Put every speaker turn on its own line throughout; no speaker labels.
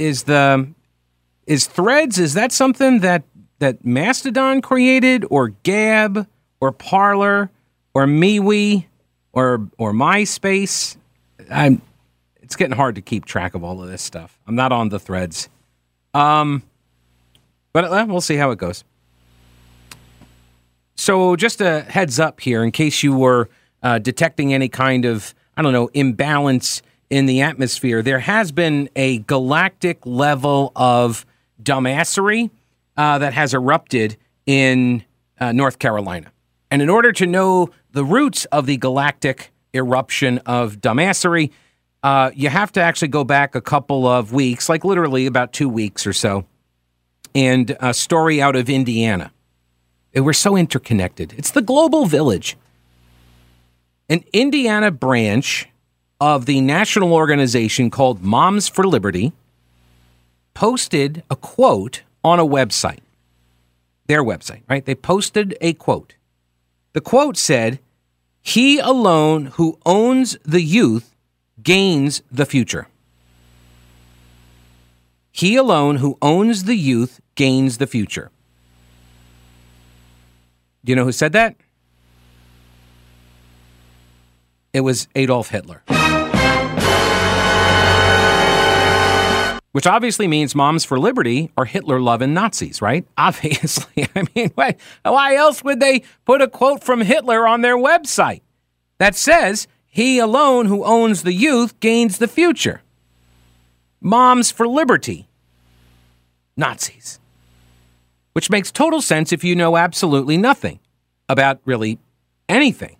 Is the is Threads is that something that that Mastodon created or Gab or Parler or MeWe or or MySpace? I'm it's getting hard to keep track of all of this stuff. I'm not on the threads. Um, but uh, we'll see how it goes. So, just a heads up here in case you were uh, detecting any kind of, I don't know, imbalance in the atmosphere, there has been a galactic level of dumbassery uh, that has erupted in uh, North Carolina. And in order to know the roots of the galactic eruption of dumbassery, uh, you have to actually go back a couple of weeks, like literally about two weeks or so, and a story out of Indiana. We're so interconnected. It's the global village. An Indiana branch of the national organization called Moms for Liberty posted a quote on a website, their website, right? They posted a quote. The quote said, He alone who owns the youth gains the future. He alone who owns the youth gains the future. Do you know who said that? It was Adolf Hitler. Which obviously means moms for liberty are Hitler loving Nazis, right? Obviously. I mean, why, why else would they put a quote from Hitler on their website that says, he alone who owns the youth gains the future? Moms for liberty, Nazis. Which makes total sense if you know absolutely nothing about really anything.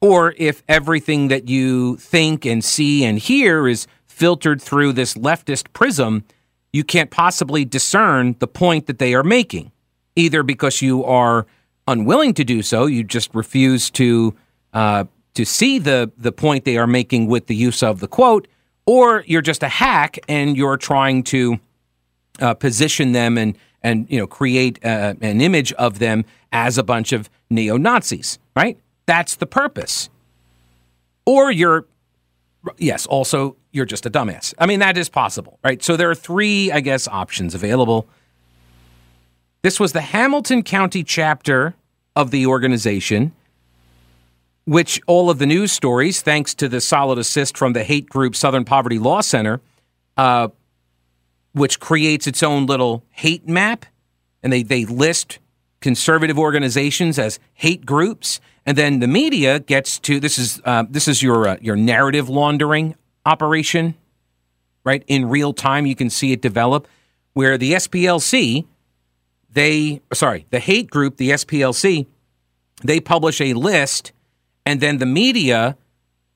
Or if everything that you think and see and hear is filtered through this leftist prism, you can't possibly discern the point that they are making, either because you are unwilling to do so, you just refuse to uh, to see the the point they are making with the use of the quote, or you're just a hack and you're trying to uh, position them and and you know create uh, an image of them as a bunch of neo Nazis, right? That's the purpose. Or you're yes, also you're just a dumbass. I mean, that is possible, right? So there are three, I guess, options available. This was the Hamilton County chapter of the organization, which all of the news stories, thanks to the solid assist from the hate group Southern Poverty Law Center, uh, which creates its own little hate map, and they, they list conservative organizations as hate groups, and then the media gets to this is uh, this is your uh, your narrative laundering operation, right? In real time, you can see it develop. Where the SPLC, they, sorry, the hate group, the SPLC, they publish a list, and then the media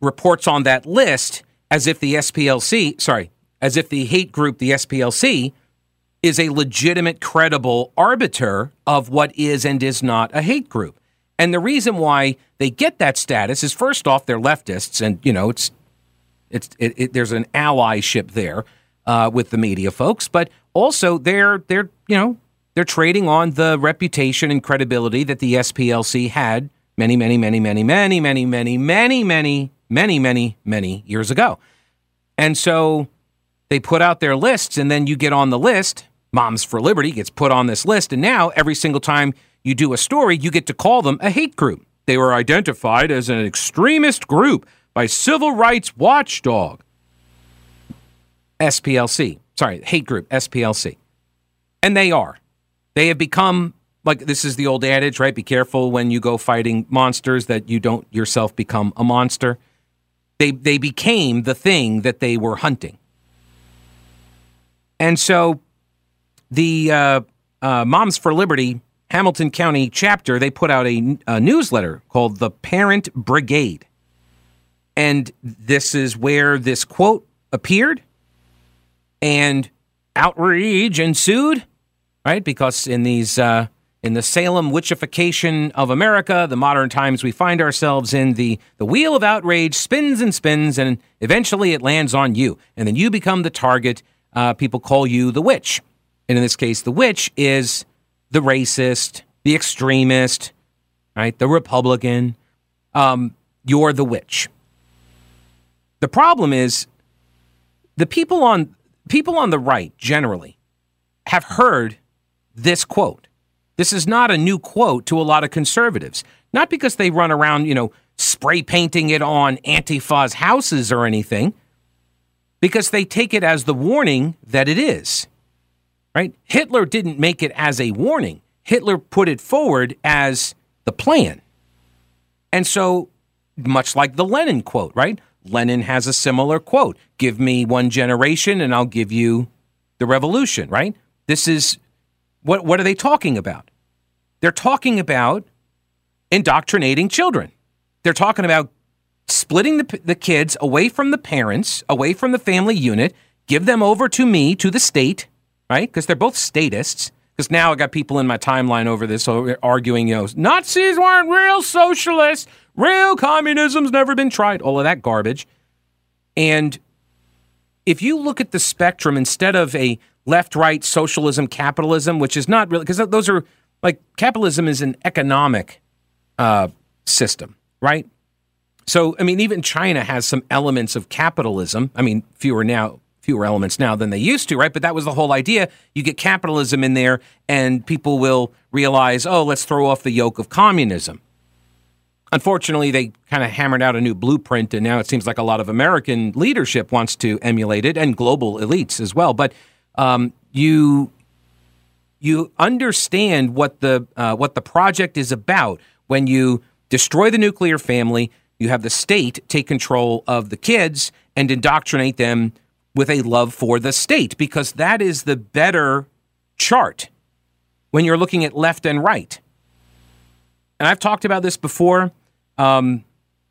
reports on that list as if the SPLC, sorry, as if the hate group, the SPLC, is a legitimate, credible arbiter of what is and is not a hate group. And the reason why they get that status is first off, they're leftists, and you know it's it's it, it, there's an allyship there uh, with the media folks, but also they're they're you know they're trading on the reputation and credibility that the SPLC had many many many many many many many many many many many many years ago, and so they put out their lists, and then you get on the list. Moms for Liberty gets put on this list, and now every single time you do a story, you get to call them a hate group. They were identified as an extremist group by Civil Rights Watchdog. SPLC. Sorry, hate group, SPLC. And they are. They have become like this is the old adage, right? Be careful when you go fighting monsters that you don't yourself become a monster. They they became the thing that they were hunting. And so the uh, uh, Moms for Liberty Hamilton County chapter, they put out a, a newsletter called the Parent Brigade. And this is where this quote appeared. and outrage ensued, right? Because in these uh, in the Salem witchification of America, the modern times we find ourselves in, the, the wheel of outrage spins and spins, and eventually it lands on you. And then you become the target. Uh, people call you the witch. And in this case, the witch is the racist, the extremist, right? The Republican. Um, you're the witch. The problem is the people on people on the right generally have heard this quote this is not a new quote to a lot of conservatives, not because they run around, you know, spray painting it on Antifa's houses or anything, because they take it as the warning that it is. Right? Hitler didn't make it as a warning. Hitler put it forward as the plan. And so, much like the Lenin quote, right? Lenin has a similar quote Give me one generation and I'll give you the revolution, right? This is what, what are they talking about? They're talking about indoctrinating children. They're talking about splitting the, the kids away from the parents, away from the family unit, give them over to me, to the state, right? Because they're both statists. Because now I got people in my timeline over this arguing, you know, Nazis weren't real socialists, real communism's never been tried, all of that garbage. And if you look at the spectrum instead of a left right socialism capitalism which is not really because those are like capitalism is an economic uh, system right so i mean even china has some elements of capitalism i mean fewer now fewer elements now than they used to right but that was the whole idea you get capitalism in there and people will realize oh let's throw off the yoke of communism Unfortunately, they kind of hammered out a new blueprint, and now it seems like a lot of American leadership wants to emulate it, and global elites as well. But um, you you understand what the uh, what the project is about when you destroy the nuclear family. You have the state take control of the kids and indoctrinate them with a love for the state because that is the better chart when you're looking at left and right. And I've talked about this before. Um,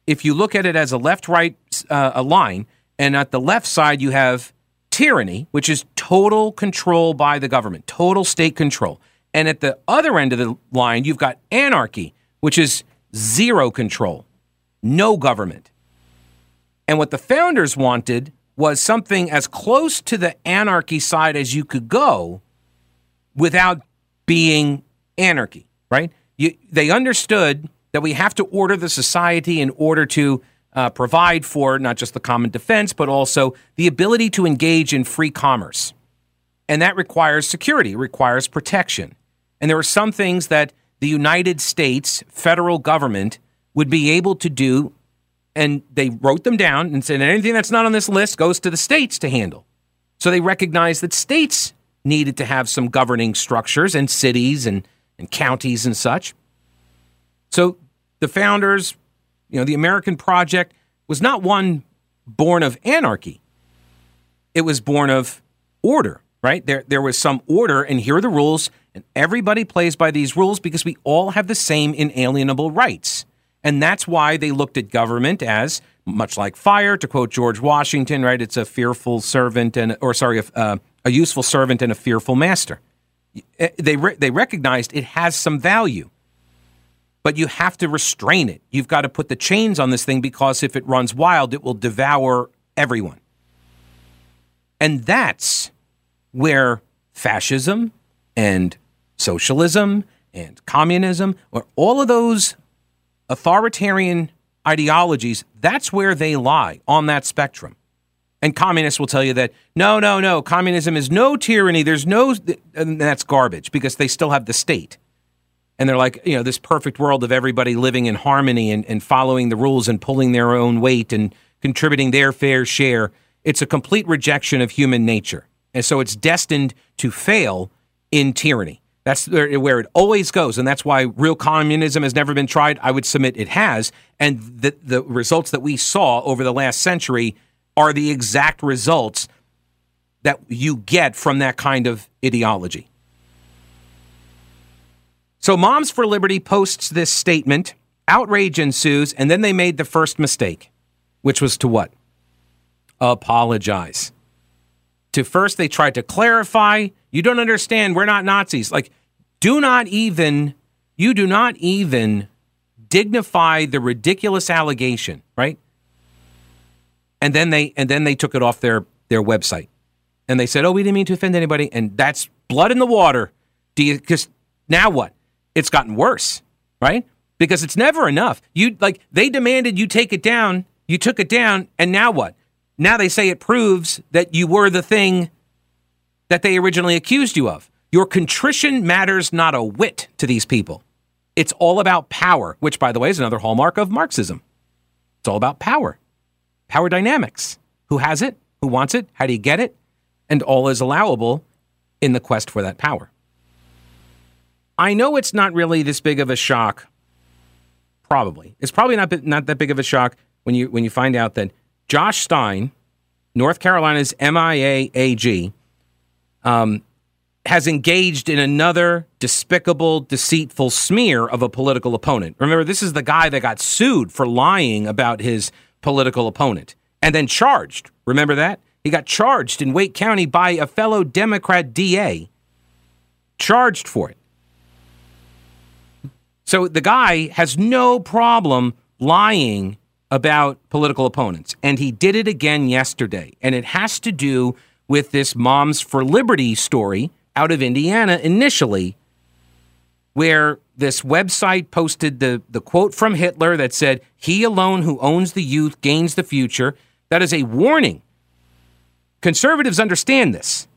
if you look at it as a left right uh, a line, and at the left side you have tyranny, which is total control by the government, total state control. And at the other end of the line, you've got anarchy, which is zero control, no government. And what the founders wanted was something as close to the anarchy side as you could go without being anarchy, right? You, they understood that we have to order the society in order to uh, provide for not just the common defense, but also the ability to engage in free commerce. And that requires security, requires protection. And there are some things that the United States federal government would be able to do. And they wrote them down and said anything that's not on this list goes to the states to handle. So they recognized that states needed to have some governing structures and cities and, and counties and such. So the founders you know, the American project was not one born of anarchy. It was born of order, right? There, there was some order, and here are the rules, and everybody plays by these rules because we all have the same inalienable rights. And that's why they looked at government as much like fire, to quote George Washington, right? It's a fearful servant and, or sorry, a, uh, a useful servant and a fearful master. Eh, they, re- they recognized it has some value but you have to restrain it. You've got to put the chains on this thing because if it runs wild, it will devour everyone. And that's where fascism and socialism and communism, or all of those authoritarian ideologies, that's where they lie on that spectrum. And communists will tell you that no, no, no, communism is no tyranny. There's no, and that's garbage because they still have the state and they're like, you know, this perfect world of everybody living in harmony and, and following the rules and pulling their own weight and contributing their fair share. It's a complete rejection of human nature. And so it's destined to fail in tyranny. That's where it always goes. And that's why real communism has never been tried. I would submit it has. And the, the results that we saw over the last century are the exact results that you get from that kind of ideology. So Moms for Liberty posts this statement, outrage ensues, and then they made the first mistake, which was to what? Apologize. To first they tried to clarify, you don't understand, we're not Nazis. Like, do not even, you do not even dignify the ridiculous allegation, right? And then they and then they took it off their their website. And they said, "Oh, we didn't mean to offend anybody." And that's blood in the water. Do you cuz now what? It's gotten worse, right? Because it's never enough. You like they demanded you take it down, you took it down, and now what? Now they say it proves that you were the thing that they originally accused you of. Your contrition matters not a whit to these people. It's all about power, which, by the way, is another hallmark of Marxism. It's all about power, power dynamics. Who has it? Who wants it? How do you get it? And all is allowable in the quest for that power. I know it's not really this big of a shock. Probably. It's probably not, not that big of a shock when you, when you find out that Josh Stein, North Carolina's MIA AG, um, has engaged in another despicable, deceitful smear of a political opponent. Remember, this is the guy that got sued for lying about his political opponent and then charged. Remember that? He got charged in Wake County by a fellow Democrat DA, charged for it. So the guy has no problem lying about political opponents. And he did it again yesterday. And it has to do with this Moms for Liberty story out of Indiana initially, where this website posted the, the quote from Hitler that said, He alone who owns the youth gains the future. That is a warning. Conservatives understand this.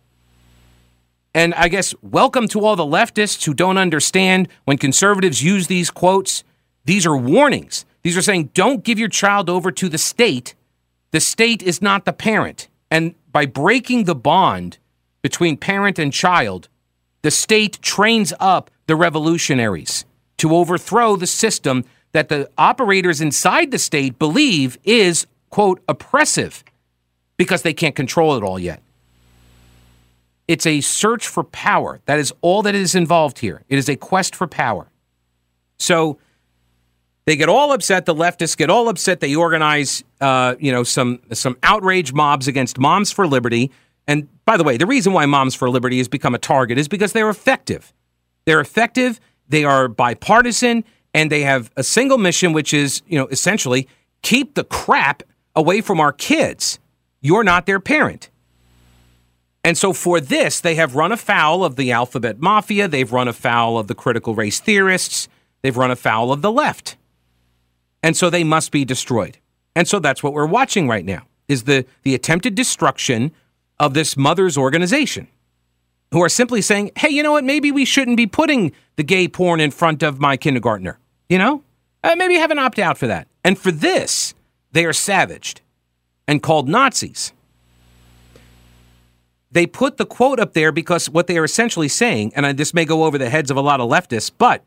And I guess welcome to all the leftists who don't understand when conservatives use these quotes. These are warnings. These are saying don't give your child over to the state. The state is not the parent. And by breaking the bond between parent and child, the state trains up the revolutionaries to overthrow the system that the operators inside the state believe is, quote, oppressive because they can't control it all yet. It's a search for power. That is all that is involved here. It is a quest for power. So they get all upset. The leftists get all upset. They organize, uh, you know, some some outrage mobs against Moms for Liberty. And by the way, the reason why Moms for Liberty has become a target is because they're effective. They're effective. They are bipartisan, and they have a single mission, which is, you know, essentially keep the crap away from our kids. You're not their parent. And so for this, they have run afoul of the alphabet mafia. They've run afoul of the critical race theorists. They've run afoul of the left. And so they must be destroyed. And so that's what we're watching right now is the, the attempted destruction of this mother's organization who are simply saying, hey, you know what? Maybe we shouldn't be putting the gay porn in front of my kindergartner. You know? Uh, maybe have an opt out for that. And for this, they are savaged and called Nazis. They put the quote up there because what they are essentially saying, and this may go over the heads of a lot of leftists, but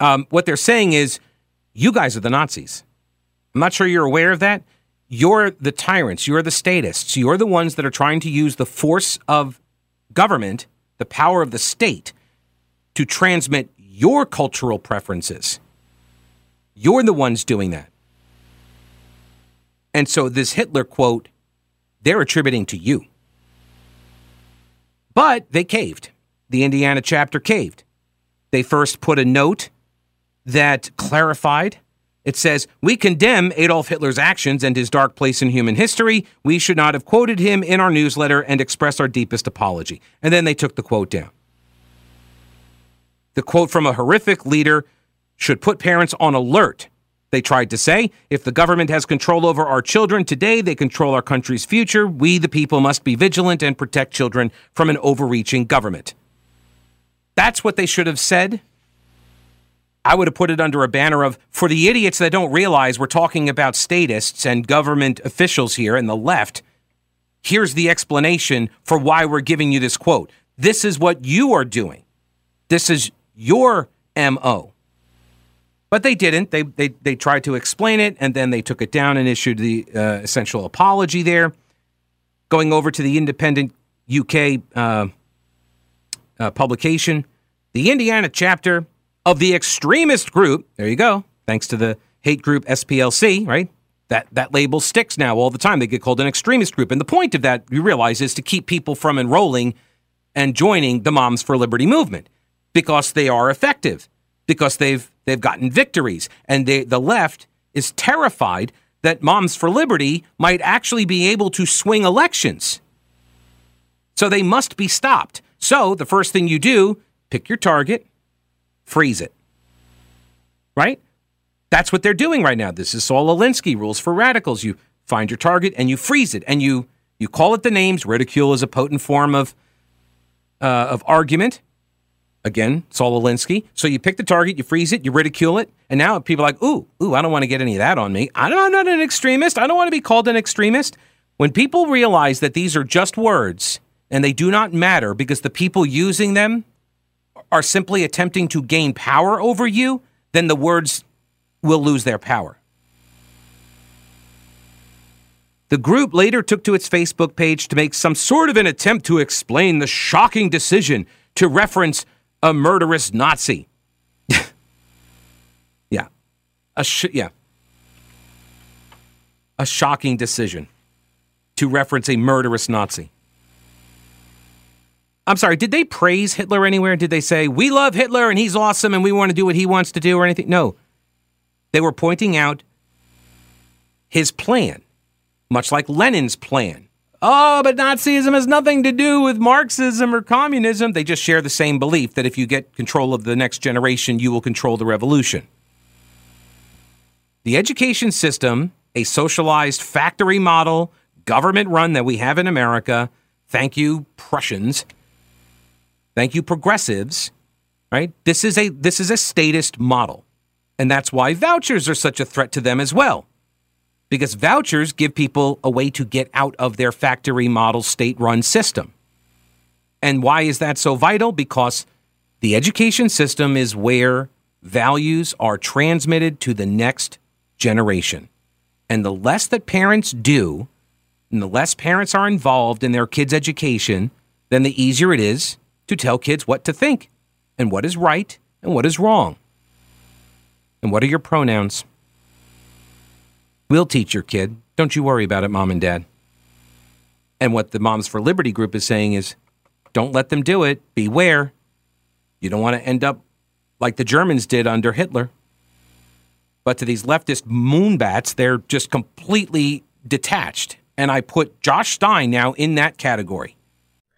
um, what they're saying is you guys are the Nazis. I'm not sure you're aware of that. You're the tyrants. You're the statists. You're the ones that are trying to use the force of government, the power of the state, to transmit your cultural preferences. You're the ones doing that. And so this Hitler quote, they're attributing to you. But they caved. The Indiana chapter caved. They first put a note that clarified. It says, We condemn Adolf Hitler's actions and his dark place in human history. We should not have quoted him in our newsletter and expressed our deepest apology. And then they took the quote down. The quote from a horrific leader should put parents on alert. They tried to say, if the government has control over our children today, they control our country's future. We, the people, must be vigilant and protect children from an overreaching government. That's what they should have said. I would have put it under a banner of for the idiots that don't realize we're talking about statists and government officials here and the left. Here's the explanation for why we're giving you this quote. This is what you are doing. This is your MO. But they didn't. They, they, they tried to explain it and then they took it down and issued the uh, essential apology there. Going over to the independent UK uh, uh, publication, the Indiana chapter of the extremist group, there you go, thanks to the hate group SPLC, right? that that label sticks now all the time. They get called an extremist group, and the point of that you realize is to keep people from enrolling and joining the Moms for Liberty movement because they are effective, because they've they've gotten victories, and they, the left is terrified that Moms for Liberty might actually be able to swing elections. So they must be stopped. So the first thing you do, pick your target, freeze it. Right? That's what they're doing right now. This is Saul Alinsky, Rules for Radicals. You find your target and you freeze it and you you call it the names. Ridicule is a potent form of uh, of argument. Again, Saul Alinsky. So you pick the target, you freeze it, you ridicule it, and now people are like, ooh, ooh, I don't want to get any of that on me. I'm not an extremist. I don't want to be called an extremist. When people realize that these are just words and they do not matter because the people using them are simply attempting to gain power over you, then the words will lose their power. The group later took to its Facebook page to make some sort of an attempt to explain the shocking decision to reference a murderous Nazi. yeah. A sh- yeah. A shocking decision to reference a murderous Nazi. I'm sorry, did they praise Hitler anywhere? Did they say, we love Hitler and he's awesome and we want to do what he wants to do or anything? No. They were pointing out his plan, much like Lenin's plan. Oh, but Nazism has nothing to do with Marxism or communism. They just share the same belief that if you get control of the next generation, you will control the revolution. The education system, a socialized factory model, government run that we have in America, thank you, Prussians. Thank you, progressives. Right? This is a this is a statist model. And that's why vouchers are such a threat to them as well. Because vouchers give people a way to get out of their factory model state run system. And why is that so vital? Because the education system is where values are transmitted to the next generation. And the less that parents do, and the less parents are involved in their kids' education, then the easier it is to tell kids what to think and what is right and what is wrong. And what are your pronouns? We'll teach your kid. Don't you worry about it, mom and dad. And what the Moms for Liberty group is saying is don't let them do it. Beware. You don't want to end up like the Germans did under Hitler. But to these leftist moonbats, they're just completely detached. And I put Josh Stein now in that category.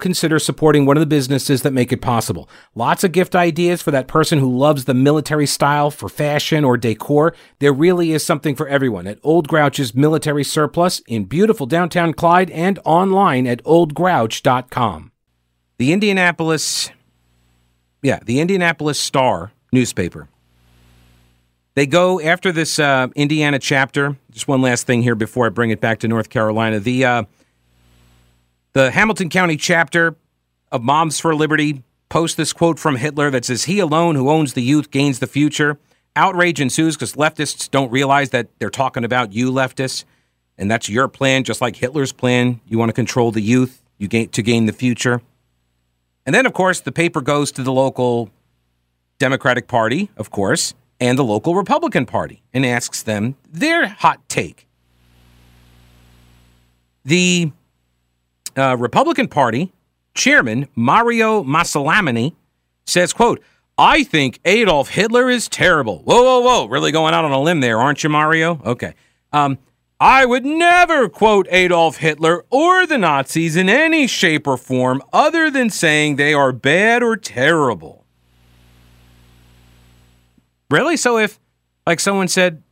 consider supporting one of the businesses that make it possible. Lots of gift ideas for that person who loves the military style for fashion or decor. There really is something for everyone at Old Grouch's Military Surplus in beautiful downtown Clyde and online at oldgrouch.com. The Indianapolis, yeah, the Indianapolis Star newspaper. They go after this uh, Indiana chapter. Just one last thing here before I bring it back to North Carolina. The uh, the Hamilton County chapter of Moms for Liberty posts this quote from Hitler that says, He alone who owns the youth gains the future. Outrage ensues because leftists don't realize that they're talking about you, leftists, and that's your plan, just like Hitler's plan. You want to control the youth you gain, to gain the future. And then, of course, the paper goes to the local Democratic Party, of course, and the local Republican Party and asks them their hot take. The uh, Republican Party chairman Mario Massillamany says, quote, I think Adolf Hitler is terrible. Whoa, whoa, whoa. Really going out on a limb there, aren't you, Mario? Okay. Um, I would never quote Adolf Hitler or the Nazis in any shape or form other than saying they are bad or terrible. Really? So if, like, someone said,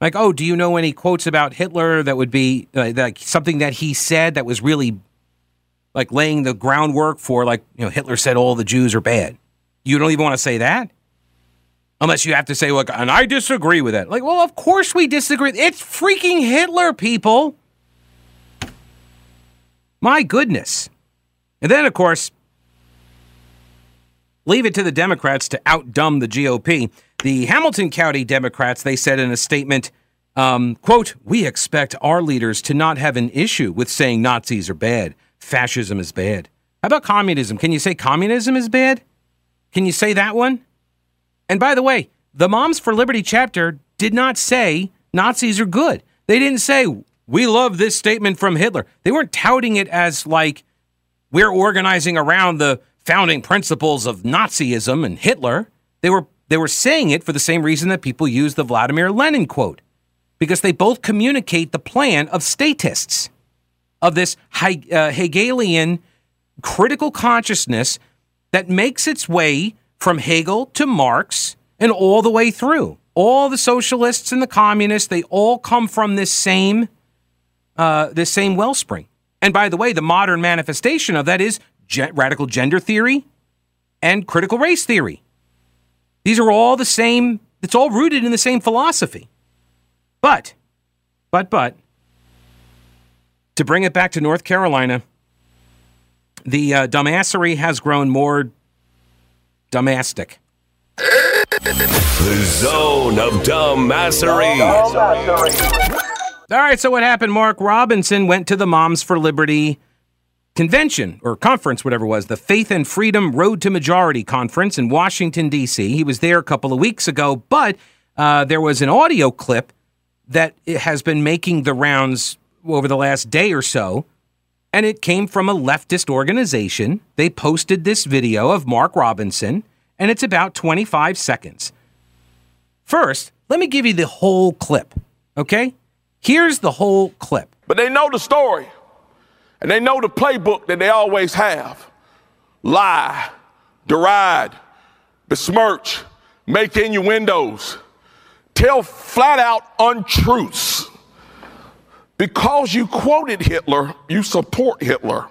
like, oh, do you know any quotes about Hitler that would be uh, like something that he said that was really like laying the groundwork for like, you know, Hitler said all the Jews are bad. You don't even want to say that? Unless you have to say, look, and I disagree with that. Like, well, of course we disagree. It's freaking Hitler, people. My goodness. And then, of course, leave it to the Democrats to outdumb the GOP. The Hamilton County Democrats, they said in a statement, um, quote, we expect our leaders to not have an issue with saying Nazis are bad, fascism is bad. How about communism? Can you say communism is bad? Can you say that one? And by the way, the Moms for Liberty chapter did not say Nazis are good. They didn't say, we love this statement from Hitler. They weren't touting it as like, we're organizing around the founding principles of Nazism and Hitler. They were, they were saying it for the same reason that people use the Vladimir Lenin quote, because they both communicate the plan of statists, of this uh, Hegelian critical consciousness that makes its way from Hegel to Marx and all the way through. All the socialists and the communists, they all come from this same uh, this same wellspring. And by the way, the modern manifestation of that is ge- radical gender theory and critical race theory. These are all the same, it's all rooted in the same philosophy. But, but, but, to bring it back to North Carolina, the uh, dumbassery has grown more dummastic.
The zone of dumbassery.
All right, so what happened? Mark Robinson went to the Moms for Liberty convention or conference, whatever it was, the Faith and Freedom Road to Majority conference in Washington, D.C. He was there a couple of weeks ago, but uh, there was an audio clip that has been making the rounds over the last day or so and it came from a leftist organization. They posted this video of Mark Robinson, and it's about 25 seconds. First, let me give you the whole clip, okay? Here's the whole clip.
But they know the story, and they know the playbook that they always have lie, deride, besmirch, make innuendos, tell flat out untruths. Because you quoted Hitler, you support Hitler.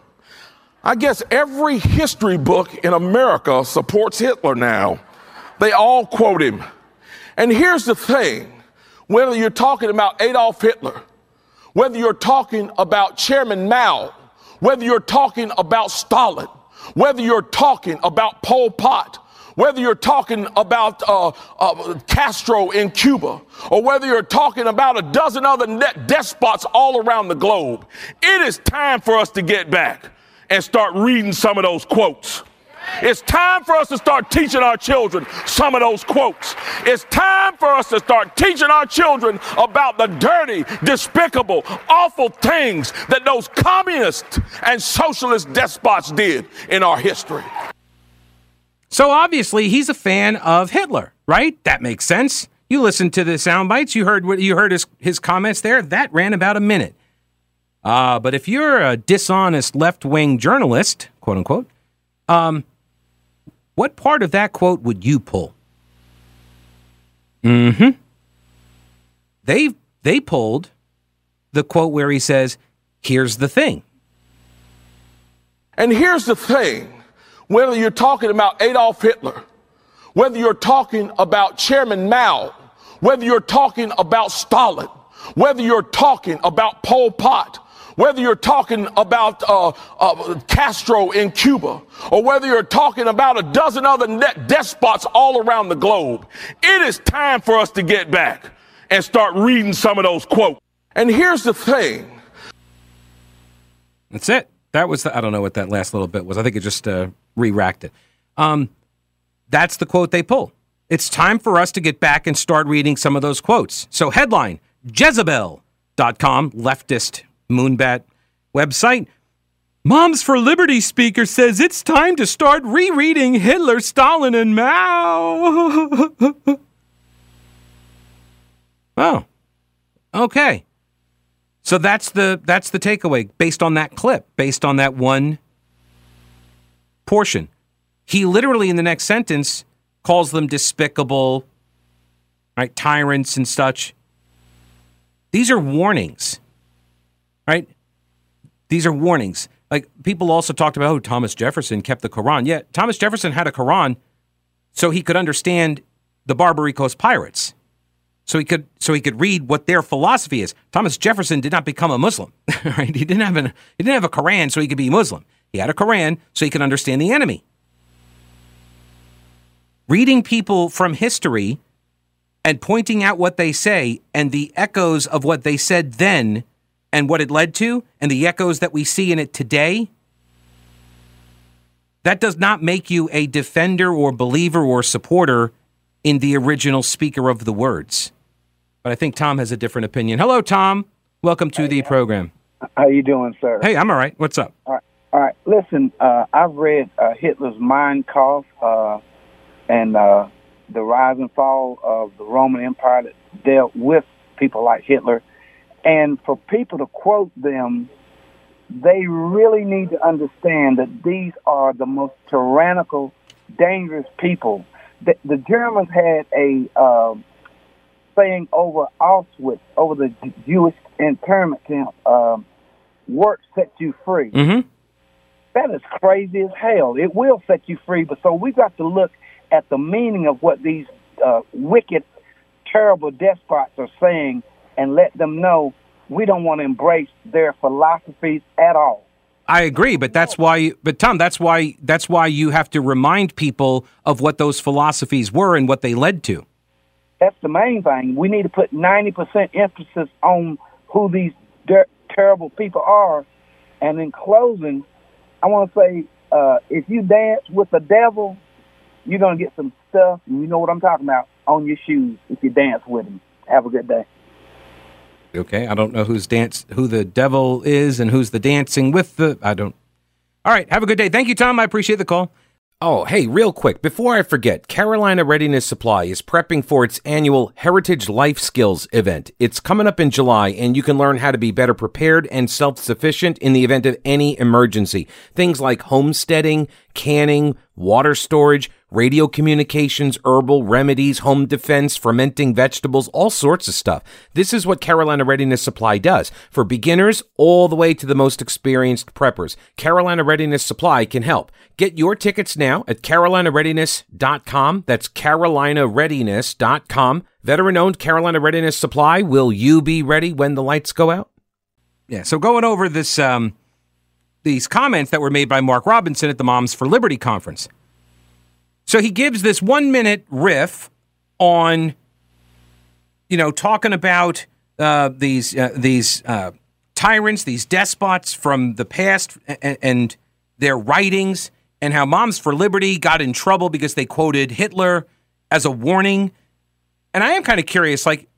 I guess every history book in America supports Hitler now. They all quote him. And here's the thing whether you're talking about Adolf Hitler, whether you're talking about Chairman Mao, whether you're talking about Stalin, whether you're talking about Pol Pot, whether you're talking about uh, uh, Castro in Cuba, or whether you're talking about a dozen other despots all around the globe, it is time for us to get back and start reading some of those quotes. It's time for us to start teaching our children some of those quotes. It's time for us to start teaching our children about the dirty, despicable, awful things that those communist and socialist despots did in our history.
So obviously he's a fan of Hitler, right? That makes sense. You listened to the sound bites. You heard what you heard his, his comments there. That ran about a minute. Uh, but if you're a dishonest left wing journalist, quote unquote, um, what part of that quote would you pull? Mm-hmm. They they pulled the quote where he says, "Here's the thing."
And here's the thing whether you're talking about Adolf Hitler, whether you're talking about Chairman Mao, whether you're talking about Stalin, whether you're talking about Pol Pot, whether you're talking about uh, uh, Castro in Cuba, or whether you're talking about a dozen other despots all around the globe, it is time for us to get back and start reading some of those quotes. And here's the thing.
That's it. That was the, I don't know what that last little bit was. I think it just uh, re-racked it. Um, that's the quote they pull. It's time for us to get back and start reading some of those quotes. So, headline Jezebel.com, leftist moonbat website. Moms for Liberty speaker says it's time to start rereading Hitler, Stalin, and Mao. oh, okay. So that's the that's the takeaway based on that clip, based on that one portion. He literally, in the next sentence, calls them despicable, right? Tyrants and such. These are warnings, right? These are warnings. Like people also talked about, oh, Thomas Jefferson kept the Quran. Yeah, Thomas Jefferson had a Quran so he could understand the Barbary Coast Pirates. So he could so he could read what their philosophy is. Thomas Jefferson did not become a Muslim, right? He didn't have an he didn't have a Quran so he could be Muslim. He had a Quran so he could understand the enemy. Reading people from history and pointing out what they say and the echoes of what they said then and what it led to and the echoes that we see in it today that does not make you a defender or believer or supporter in the original speaker of the words. But I think Tom has a different opinion. Hello, Tom. Welcome to the program.
How you doing, sir?
Hey, I'm all right. What's up?
All right. All right. Listen, uh, I've read uh, Hitler's Mein Kampf uh, and uh, the rise and fall of the Roman Empire that dealt with people like Hitler. And for people to quote them they really need to understand that these are the most tyrannical, dangerous people. The, the Germans had a uh, saying over Auschwitz, over the Jewish internment camp, uh, work sets you free.
Mm-hmm.
That is crazy as hell. It will set you free, but so we've got to look at the meaning of what these uh, wicked, terrible despots are saying and let them know we don't want to embrace their philosophies at all.
I agree, but that's why. But Tom, that's why. That's why you have to remind people of what those philosophies were and what they led to.
That's the main thing. We need to put ninety percent emphasis on who these terrible people are. And in closing, I want to say, uh, if you dance with the devil, you're gonna get some stuff, and you know what I'm talking about, on your shoes if you dance with him. Have a good day.
Okay, I don't know who's dance, who the devil is, and who's the dancing with the. I don't. All right, have a good day. Thank you, Tom. I appreciate the call. Oh, hey, real quick, before I forget, Carolina Readiness Supply is prepping for its annual Heritage Life Skills event. It's coming up in July, and you can learn how to be better prepared and self sufficient in the event of any emergency. Things like homesteading, canning, water storage, radio communications, herbal remedies, home defense, fermenting vegetables, all sorts of stuff. This is what Carolina Readiness Supply does for beginners all the way to the most experienced preppers. Carolina Readiness Supply can help. Get your tickets now at carolinareadiness.com. That's carolinareadiness.com. Veteran owned Carolina Readiness Supply. Will you be ready when the lights go out? Yeah, so going over this um these comments that were made by Mark Robinson at the Moms for Liberty conference. So he gives this one minute riff on, you know, talking about uh, these uh, these uh, tyrants, these despots from the past, and, and their writings, and how Moms for Liberty got in trouble because they quoted Hitler as a warning. And I am kind of curious, like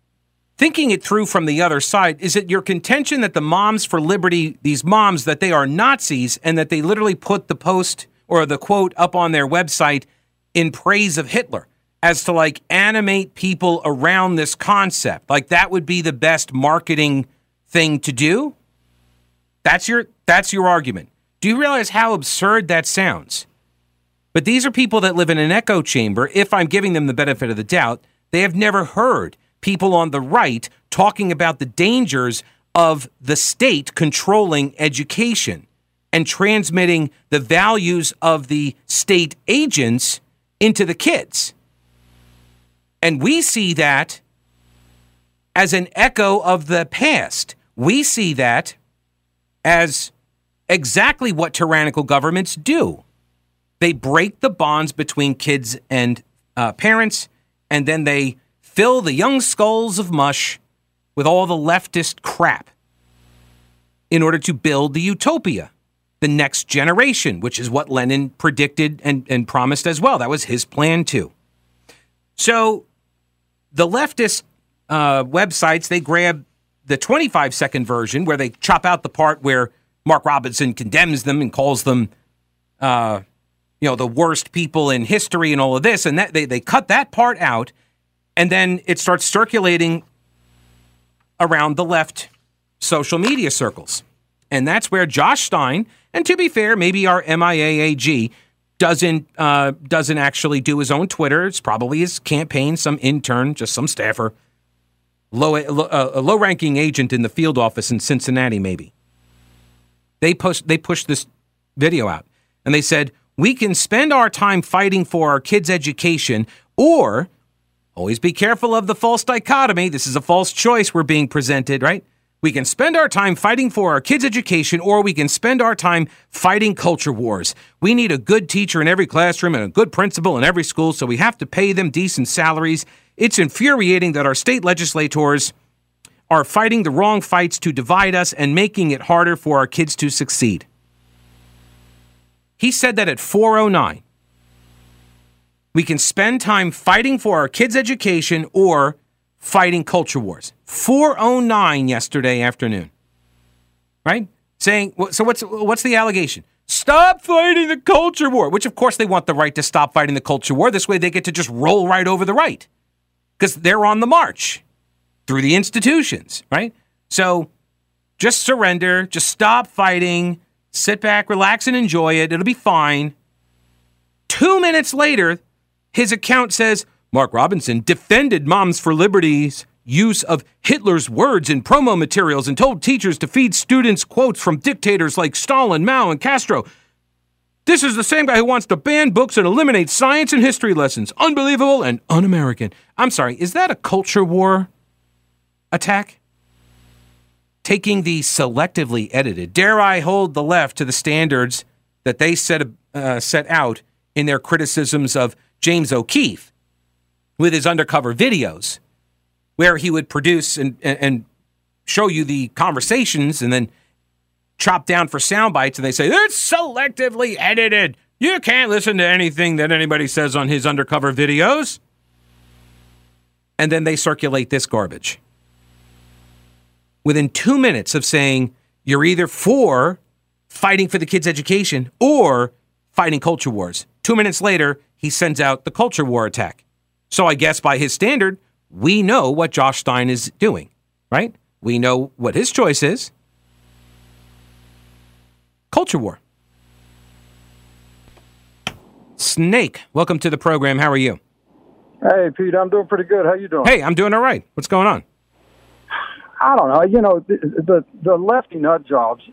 thinking it through from the other side, is it your contention that the Moms for Liberty, these moms, that they are Nazis and that they literally put the post or the quote up on their website? In praise of Hitler as to like animate people around this concept. Like that would be the best marketing thing to do. That's your that's your argument. Do you realize how absurd that sounds? But these are people that live in an echo chamber. If I'm giving them the benefit of the doubt, they have never heard people on the right talking about the dangers of the state controlling education and transmitting the values of the state agents into the kids. And we see that as an echo of the past. We see that as exactly what tyrannical governments do. They break the bonds between kids and uh, parents, and then they fill the young skulls of mush with all the leftist crap in order to build the utopia the next generation, which is what Lenin predicted and, and promised as well. That was his plan too. So the leftist uh, websites, they grab the 25 second version where they chop out the part where Mark Robinson condemns them and calls them, uh, you know, the worst people in history and all of this. And that they, they cut that part out. And then it starts circulating around the left social media circles. And that's where Josh Stein, and to be fair, maybe our MIAAG doesn't uh, doesn't actually do his own Twitter. It's probably his campaign, some intern, just some staffer, low uh, a low ranking agent in the field office in Cincinnati, maybe. They push they pushed this video out, and they said we can spend our time fighting for our kids' education, or Always be careful of the false dichotomy. This is a false choice we're being presented, right? We can spend our time fighting for our kids' education, or we can spend our time fighting culture wars. We need a good teacher in every classroom and a good principal in every school, so we have to pay them decent salaries. It's infuriating that our state legislators are fighting the wrong fights to divide us and making it harder for our kids to succeed. He said that at 409. We can spend time fighting for our kids' education or fighting culture wars. 409 yesterday afternoon. Right? Saying so what's what's the allegation? Stop fighting the culture war, which of course they want the right to stop fighting the culture war. This way they get to just roll right over the right. Cuz they're on the march through the institutions, right? So just surrender, just stop fighting, sit back, relax and enjoy it. It'll be fine. 2 minutes later, his account says Mark Robinson defended Moms for Liberty's use of Hitler's words in promo materials and told teachers to feed students quotes from dictators like Stalin, Mao, and Castro. This is the same guy who wants to ban books and eliminate science and history lessons. Unbelievable and un American. I'm sorry, is that a culture war attack? Taking the selectively edited, dare I hold the left to the standards that they set, uh, set out in their criticisms of James O'Keefe with his undercover videos, where he would produce and, and show you the conversations and then chop down for sound bites, and they say it's selectively edited. You can't listen to anything that anybody says on his undercover videos. And then they circulate this garbage. Within two minutes of saying you're either for fighting for the kids' education or fighting culture wars, two minutes later, he sends out the culture war attack. So I guess by his standard, we know what Josh Stein is doing, right? We know what his choice is. Culture war. Snake, welcome to the program. How are you?
Hey, Pete, I'm doing pretty good. How you doing?
Hey, I'm doing all right. What's going on?
I don't know. You know, the the, the lefty nut jobs,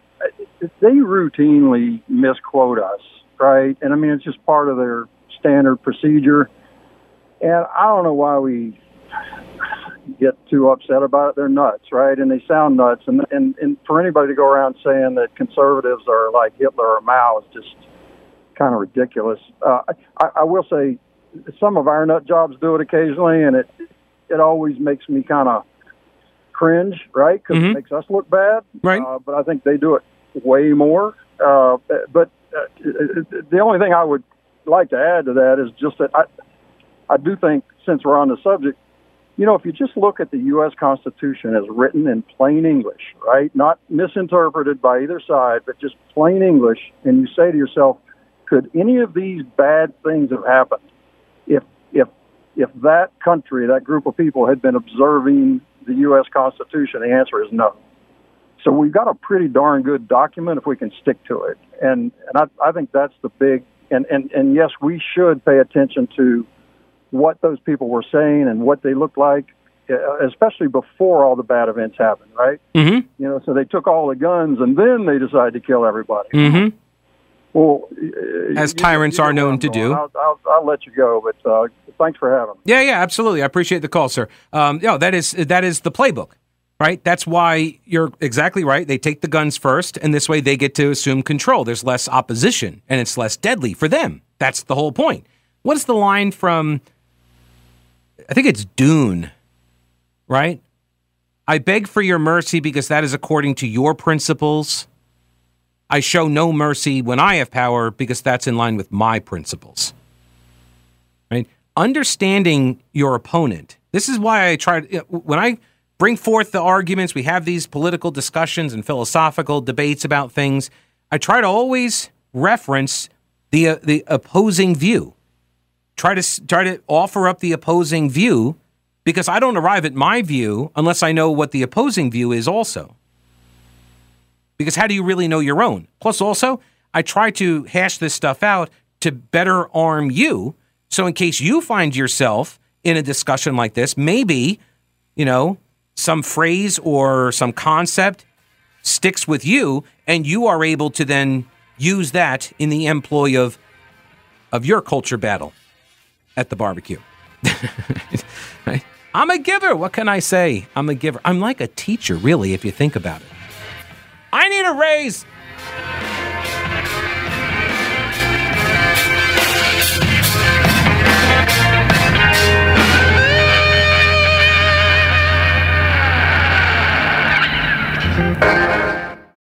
they routinely misquote us, right? And I mean, it's just part of their standard procedure. And I don't know why we get too upset about it. They're nuts, right? And they sound nuts. And and, and for anybody to go around saying that conservatives are like Hitler or Mao is just kind of ridiculous. Uh, I, I will say some of our nut jobs do it occasionally, and it it always makes me kind of cringe, right? Because
Mhm.
it makes us look bad.
Right.
Uh, but I think they do it way more. Uh, but uh, the only thing I would like to add to that is just that I I do think since we're on the subject, you know, if you just look at the U.S. Constitution as written in plain English, right, not misinterpreted by either side, but just plain English, and you say to yourself, could any of these bad things have happened if if if that country, that group of people, had been observing the U.S. Constitution? The answer is no. So we've got a pretty darn good document if we can stick to it, and and I, I think that's the big and, and and yes, we should pay attention to what those people were saying and what they looked like, uh, especially before all the bad events happened, right?
Mm-hmm.
You know, so they took all the guns and then they decided to kill everybody.
Mm-hmm.
Well,
As tyrants
know
are known to do.
I'll, I'll, I'll let you go, but uh, thanks for having me.
Yeah, yeah, absolutely. I appreciate the call, sir. Um, no, that is that is the playbook, right? That's why you're exactly right. They take the guns first, and this way they get to assume control. There's less opposition, and it's less deadly for them. That's the whole point. What is the line from? I think it's Dune, right? I beg for your mercy because that is according to your principles. I show no mercy when I have power because that's in line with my principles right? Understanding your opponent. This is why I try when I bring forth the arguments, we have these political discussions and philosophical debates about things. I try to always reference the uh, the opposing view. Try to try to offer up the opposing view because I don't arrive at my view unless I know what the opposing view is also. Because how do you really know your own? Plus, also, I try to hash this stuff out to better arm you. So, in case you find yourself in a discussion like this, maybe, you know, some phrase or some concept sticks with you, and you are able to then use that in the employ of of your culture battle at the barbecue. I'm a giver. What can I say? I'm a giver. I'm like a teacher, really, if you think about it. I need a raise.